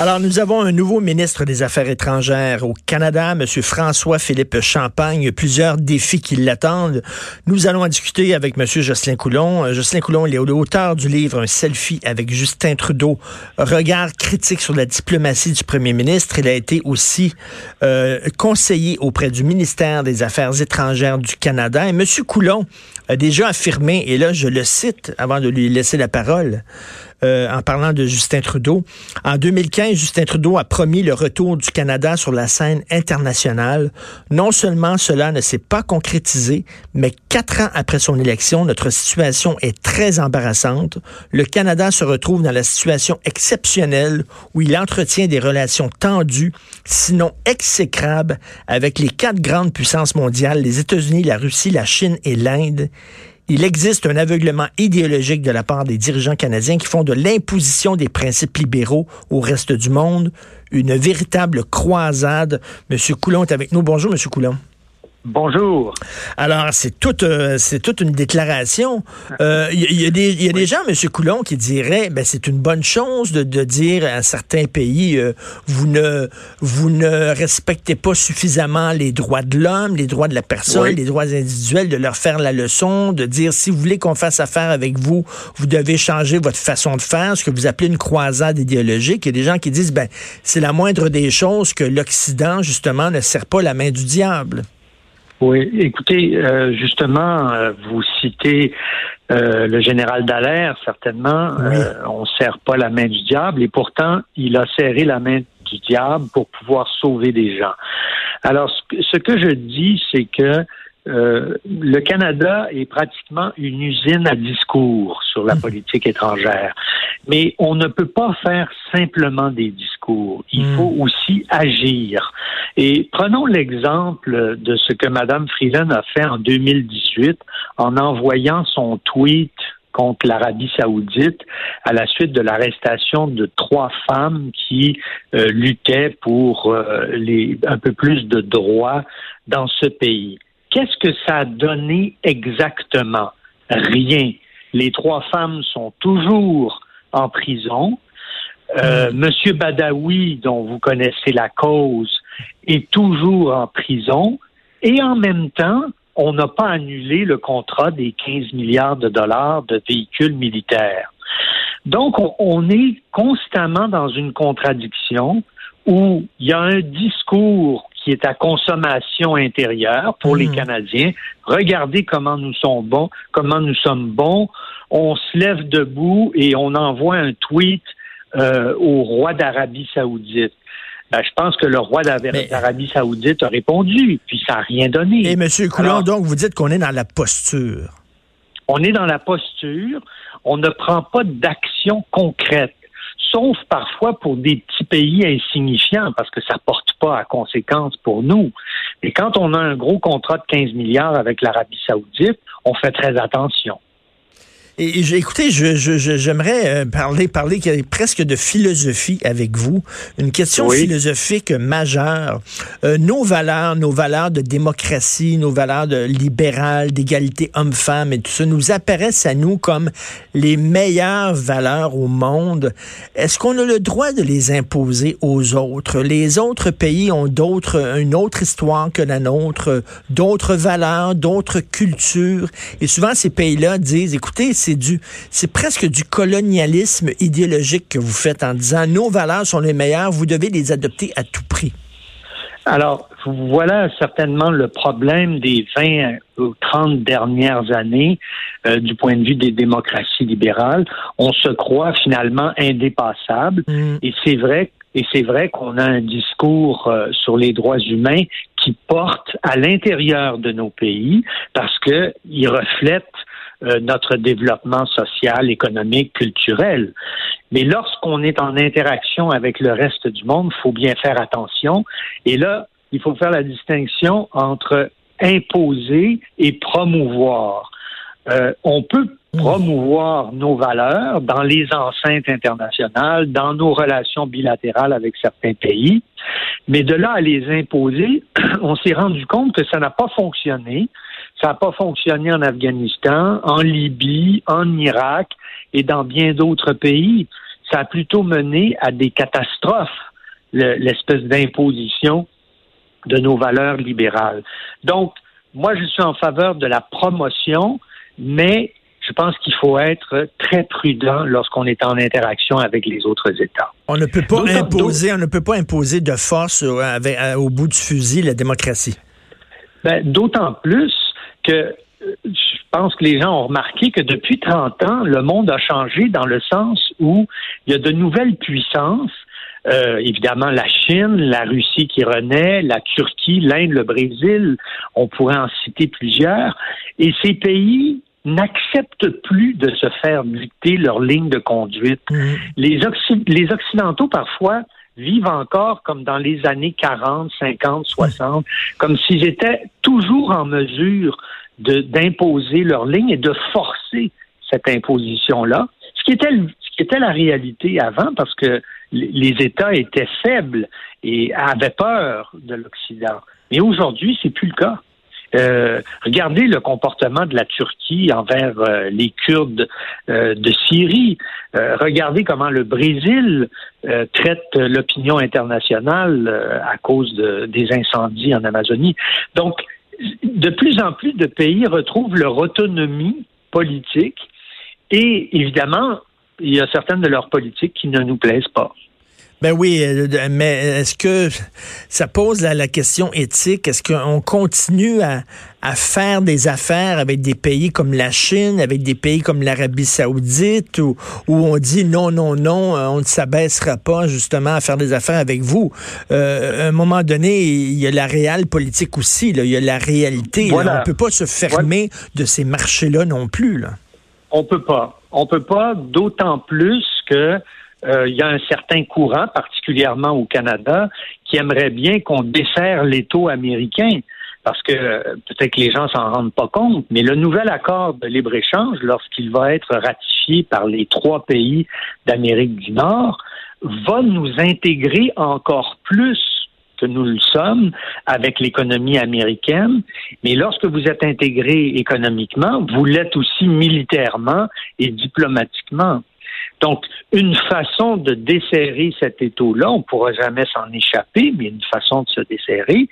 Alors, nous avons un nouveau ministre des Affaires étrangères au Canada, M. François-Philippe Champagne. Plusieurs défis qui l'attendent. Nous allons discuter avec M. Jocelyn Coulon. Euh, Jocelyn Coulon, il est l'auteur du livre Un selfie avec Justin Trudeau, regard critique sur la diplomatie du premier ministre. Il a été aussi euh, conseiller auprès du ministère des Affaires étrangères du Canada. Et M. Coulon a déjà affirmé, et là, je le cite avant de lui laisser la parole, euh, en parlant de Justin Trudeau. En 2015, Justin Trudeau a promis le retour du Canada sur la scène internationale. Non seulement cela ne s'est pas concrétisé, mais quatre ans après son élection, notre situation est très embarrassante. Le Canada se retrouve dans la situation exceptionnelle où il entretient des relations tendues, sinon exécrables, avec les quatre grandes puissances mondiales, les États-Unis, la Russie, la Chine et l'Inde. Il existe un aveuglement idéologique de la part des dirigeants canadiens qui font de l'imposition des principes libéraux au reste du monde une véritable croisade. Monsieur Coulon est avec nous. Bonjour, Monsieur Coulon. Bonjour. Alors, c'est toute, euh, c'est toute une déclaration. Il euh, y, y, a des, y a des gens, M. Coulon, qui diraient, ben, c'est une bonne chose de, de dire à certains pays, euh, vous ne, vous ne respectez pas suffisamment les droits de l'homme, les droits de la personne, oui. les droits individuels, de leur faire la leçon, de dire, si vous voulez qu'on fasse affaire avec vous, vous devez changer votre façon de faire, ce que vous appelez une croisade idéologique. Il y a des gens qui disent, ben, c'est la moindre des choses que l'Occident, justement, ne sert pas la main du diable. Oui, écoutez, euh, justement, euh, vous citez euh, le général Dallaire, certainement. Oui. on ne serre pas la main du diable et pourtant, il a serré la main du diable pour pouvoir sauver des gens. Alors, ce que je dis, c'est que euh, le Canada est pratiquement une usine à discours sur la politique étrangère. Mais on ne peut pas faire simplement des discours. Il mm. faut aussi agir. Et prenons l'exemple de ce que Mme Freeland a fait en 2018 en envoyant son tweet contre l'Arabie saoudite à la suite de l'arrestation de trois femmes qui euh, luttaient pour euh, les, un peu plus de droits dans ce pays. Qu'est-ce que ça a donné exactement? Rien. Les trois femmes sont toujours en prison. Euh, Monsieur Badawi, dont vous connaissez la cause, est toujours en prison. Et en même temps, on n'a pas annulé le contrat des 15 milliards de dollars de véhicules militaires. Donc, on, on est constamment dans une contradiction où il y a un discours qui est à consommation intérieure pour mmh. les Canadiens. Regardez comment nous sommes bons, comment nous sommes bons. On se lève debout et on envoie un tweet euh, au roi d'Arabie Saoudite. Ben, je pense que le roi d'Arabie Saoudite a répondu, puis ça n'a rien donné. Et M. Coulon, Alors, donc, vous dites qu'on est dans la posture. On est dans la posture. On ne prend pas d'action concrète sauf parfois pour des petits pays insignifiants, parce que ça porte pas à conséquence pour nous. Mais quand on a un gros contrat de 15 milliards avec l'Arabie saoudite, on fait très attention. Et, et écoutez, je, j'aimerais je, euh, parler, parler presque de philosophie avec vous. Une question oui. philosophique majeure. Euh, nos valeurs, nos valeurs de démocratie, nos valeurs de libérales, d'égalité homme-femme et tout ça nous apparaissent à nous comme les meilleures valeurs au monde. Est-ce qu'on a le droit de les imposer aux autres? Les autres pays ont d'autres, une autre histoire que la nôtre, d'autres valeurs, d'autres cultures. Et souvent, ces pays-là disent, écoutez, c'est du, c'est presque du colonialisme idéologique que vous faites en disant nos valeurs sont les meilleures, vous devez les adopter à tout prix. Alors, voilà certainement le problème des 20 ou 30 dernières années euh, du point de vue des démocraties libérales. On se croit finalement indépassable mm. et c'est vrai et c'est vrai qu'on a un discours euh, sur les droits humains qui porte à l'intérieur de nos pays parce que il reflète euh, notre développement social, économique, culturel. Mais lorsqu'on est en interaction avec le reste du monde, il faut bien faire attention. Et là, il faut faire la distinction entre imposer et promouvoir. Euh, on peut promouvoir nos valeurs dans les enceintes internationales, dans nos relations bilatérales avec certains pays, mais de là à les imposer, on s'est rendu compte que ça n'a pas fonctionné. Ça n'a pas fonctionné en Afghanistan, en Libye, en Irak et dans bien d'autres pays. Ça a plutôt mené à des catastrophes, l'espèce d'imposition de nos valeurs libérales. Donc, moi, je suis en faveur de la promotion, mais je pense qu'il faut être très prudent lorsqu'on est en interaction avec les autres États. On ne peut pas imposer, on ne peut pas imposer de force au, au bout du fusil la démocratie. Ben, D'autant plus que euh, je pense que les gens ont remarqué que depuis 30 ans, le monde a changé dans le sens où il y a de nouvelles puissances euh, évidemment la Chine, la Russie qui renaît, la Turquie, l'Inde, le Brésil, on pourrait en citer plusieurs. Et ces pays n'acceptent plus de se faire dicter leur ligne de conduite. Mmh. Les, les Occidentaux, parfois, vivent encore comme dans les années 40, 50, 60, comme s'ils étaient toujours en mesure d'imposer leur ligne et de forcer cette imposition-là, ce qui était ce qui était la réalité avant, parce que les États étaient faibles et avaient peur de l'Occident. Mais aujourd'hui, c'est plus le cas. Euh, regardez le comportement de la Turquie envers euh, les Kurdes euh, de Syrie. regardez comment le Brésil traite l'opinion internationale à cause des incendies en Amazonie. Donc, de plus en plus de pays retrouvent leur autonomie politique et évidemment, il y a certaines de leurs politiques qui ne nous plaisent pas. Ben oui, euh, mais est-ce que ça pose la, question éthique? Est-ce qu'on continue à, faire des affaires avec des pays comme la Chine, avec des pays comme l'Arabie saoudite, où, où on dit non, non, non, euh, on ne s'abaissera pas justement à faire des affaires avec vous? Euh, à un moment donné, il y a la réelle politique aussi, là, il y a la réalité. On ne peut pas se fermer de ces marchés-là non plus. Là. On peut pas. On peut pas, d'autant plus que euh, il y a un certain courant, particulièrement au Canada, qui aimerait bien qu'on desserre l'étau américain. Parce que euh, peut-être que les gens s'en rendent pas compte, mais le nouvel accord de libre-échange, lorsqu'il va être ratifié par les trois pays d'Amérique du Nord, va nous intégrer encore plus que nous le sommes avec l'économie américaine. Mais lorsque vous êtes intégré économiquement, vous l'êtes aussi militairement et diplomatiquement. Donc, une façon de desserrer cet étau-là, on ne pourra jamais s'en échapper, mais une façon de se desserrer,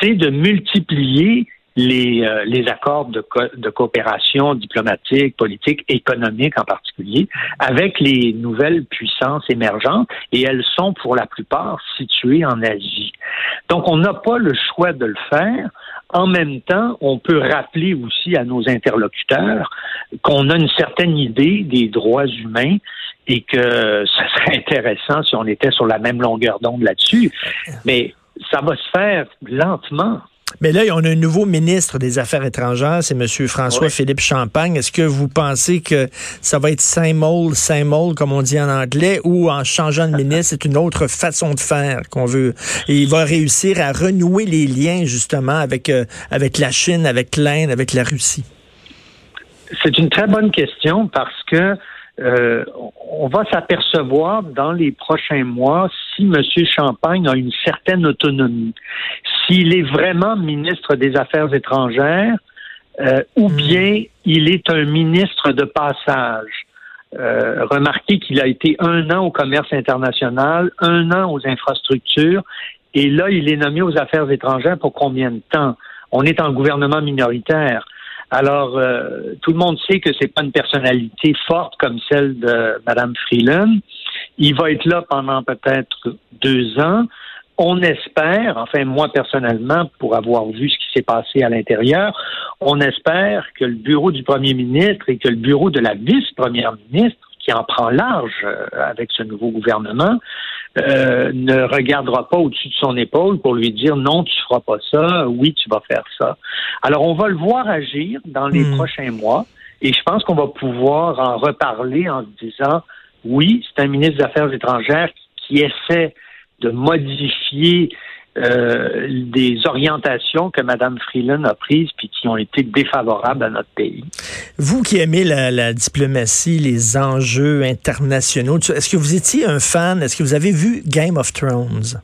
c'est de multiplier les, euh, les accords de, de, coopération diplomatique, politique, économique en particulier, avec les nouvelles puissances émergentes, et elles sont pour la plupart situées en Asie. Donc, on n'a pas le choix de le faire. En même temps, on peut rappeler aussi à nos interlocuteurs qu'on a une certaine idée des droits humains et que ce serait intéressant si on était sur la même longueur d'onde là-dessus. Mais ça va se faire lentement. Mais là, on a un nouveau ministre des Affaires étrangères, c'est M. François-Philippe Champagne. Est-ce que vous pensez que ça va être Saint-Maul, Saint-Maul, comme on dit en anglais, ou en changeant de ministre, c'est une autre façon de faire qu'on veut? Et il va réussir à renouer les liens, justement, avec, euh, avec la Chine, avec l'Inde, avec la Russie? C'est une très bonne question parce que euh, on va s'apercevoir dans les prochains mois si M. Champagne a une certaine autonomie, s'il est vraiment ministre des Affaires étrangères euh, ou hmm. bien il est un ministre de passage. Euh, remarquez qu'il a été un an au commerce international, un an aux infrastructures, et là, il est nommé aux affaires étrangères pour combien de temps? On est en gouvernement minoritaire. Alors, euh, tout le monde sait que c'est pas une personnalité forte comme celle de Mme Freeland. Il va être là pendant peut-être deux ans. On espère, enfin moi personnellement, pour avoir vu ce qui s'est passé à l'intérieur, on espère que le bureau du premier ministre et que le bureau de la vice-première ministre, qui en prend large euh, avec ce nouveau gouvernement, euh, ne regardera pas au-dessus de son épaule pour lui dire non, tu feras pas ça, oui, tu vas faire ça. Alors on va le voir agir dans les hmm. prochains mois. Et je pense qu'on va pouvoir en reparler en se disant, oui, c'est un ministre des Affaires étrangères qui essaie de modifier euh, des orientations que Mme Freeland a prises puis qui ont été défavorables à notre pays. Vous qui aimez la, la diplomatie, les enjeux internationaux, est-ce que vous étiez un fan, est-ce que vous avez vu Game of Thrones?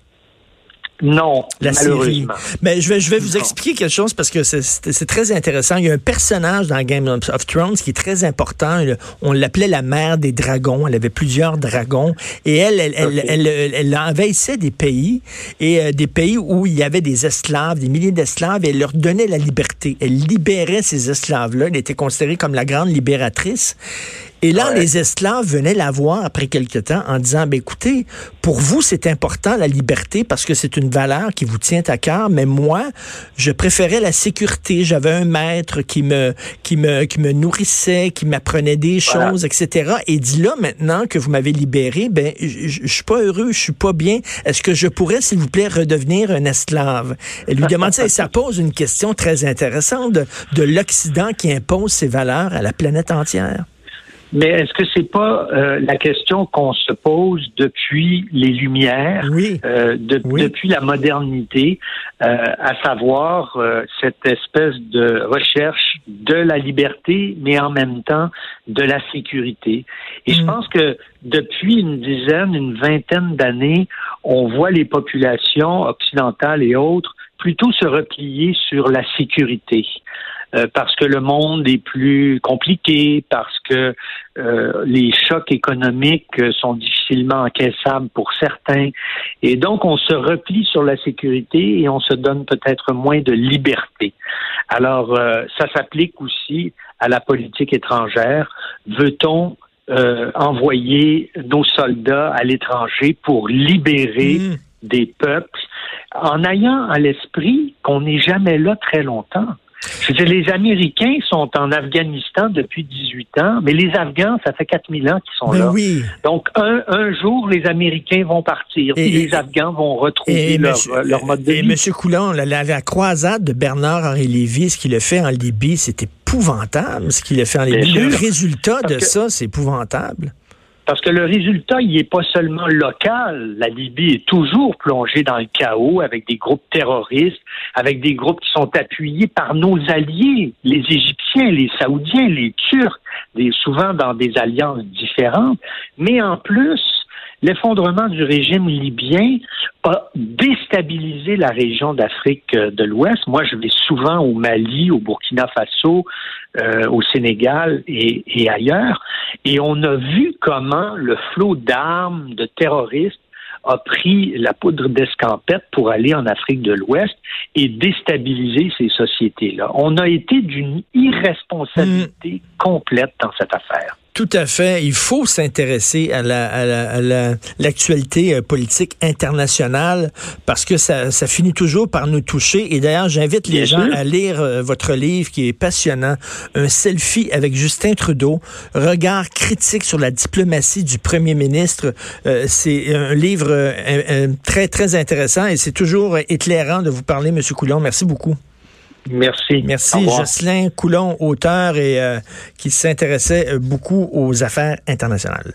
Non, la série. Mais je vais, je vais vous expliquer quelque chose parce que c'est très intéressant. Il y a un personnage dans Game of Thrones qui est très important. On l'appelait la mère des dragons. Elle avait plusieurs dragons et elle, elle, elle, elle, envahissait des pays et euh, des pays où il y avait des esclaves, des milliers d'esclaves et elle leur donnait la liberté. Elle libérait ces esclaves-là. Elle était considérée comme la grande libératrice. Et là, les esclaves venaient la voir après quelque temps en disant, ben, écoutez, pour vous, c'est important la liberté parce que c'est une valeur qui vous tient à cœur, mais moi, je préférais la sécurité. J'avais un maître qui me, qui me, qui me nourrissait, qui m'apprenait des choses, etc. Et dit là, maintenant que vous m'avez libéré, ben, je, suis pas heureux, je suis pas bien. Est-ce que je pourrais, s'il vous plaît, redevenir un esclave? Elle lui demande ça et ça pose une question très intéressante de, de l'Occident qui impose ses valeurs à la planète entière. Mais est-ce que c'est pas euh, la question qu'on se pose depuis les Lumières, euh, depuis la modernité, euh, à savoir cette espèce de recherche de la liberté, mais en même temps de la sécurité? Et je mm. pense que depuis une dizaine, une vingtaine d'années, on voit les populations occidentales et autres plutôt se replier sur la sécurité. Euh, parce que le monde est plus compliqué, parce que euh, les chocs économiques sont difficilement encaissables pour certains. Et donc, on se replie sur la sécurité et on se donne peut-être moins de liberté. Alors, euh, ça s'applique aussi à la politique étrangère. Veut-on envoyer nos soldats à l'étranger pour libérer mmh. des peuples? En ayant à l'esprit qu'on n'est jamais là très longtemps. Je veux les Américains sont en Afghanistan depuis 18 ans, mais les Afghans, ça fait 4000 ans qu'ils sont ben là. Oui. Donc, un, un, jour, les Américains vont partir, et, les Afghans vont retrouver leur, leur, mode de vie. Et M. Coulon, la, la, croisade de Bernard-Henri Lévy, ce qu'il a fait en Libye, c'est épouvantable, ce qu'il a fait en Libye. Le résultat de ça, c'est épouvantable. Parce que le résultat, il n'est pas seulement local. La Libye est toujours plongée dans le chaos avec des groupes terroristes, avec des groupes qui sont appuyés par nos alliés, les Égyptiens, les Saoudiens, les Turcs, souvent dans des alliances différentes. Mais en plus, l'effondrement du régime libyen a déstabilisé la région d'Afrique de l'Ouest. Moi, je vais souvent au Mali, au Burkina Faso, euh, au Sénégal et, et ailleurs, et on a vu comment le flot d'armes, de terroristes, a pris la poudre d'escampette pour aller en Afrique de l'Ouest et déstabiliser ces sociétés-là. On a été d'une irresponsabilité hmm. complète dans cette affaire. Tout à fait. Il faut s'intéresser à la, l'actualité euh, politique internationale parce que ça, ça, finit toujours par nous toucher. Et d'ailleurs, j'invite les gens à lire euh, votre livre qui est passionnant, Un selfie avec Justin Trudeau, regard critique sur la diplomatie du premier ministre. Euh, c'est un livre très, très intéressant et c'est toujours éclairant de vous parler, Monsieur Coulon. Merci beaucoup. Merci. Merci, Jocelyn Coulon, auteur et euh, qui s'intéressait beaucoup aux affaires internationales.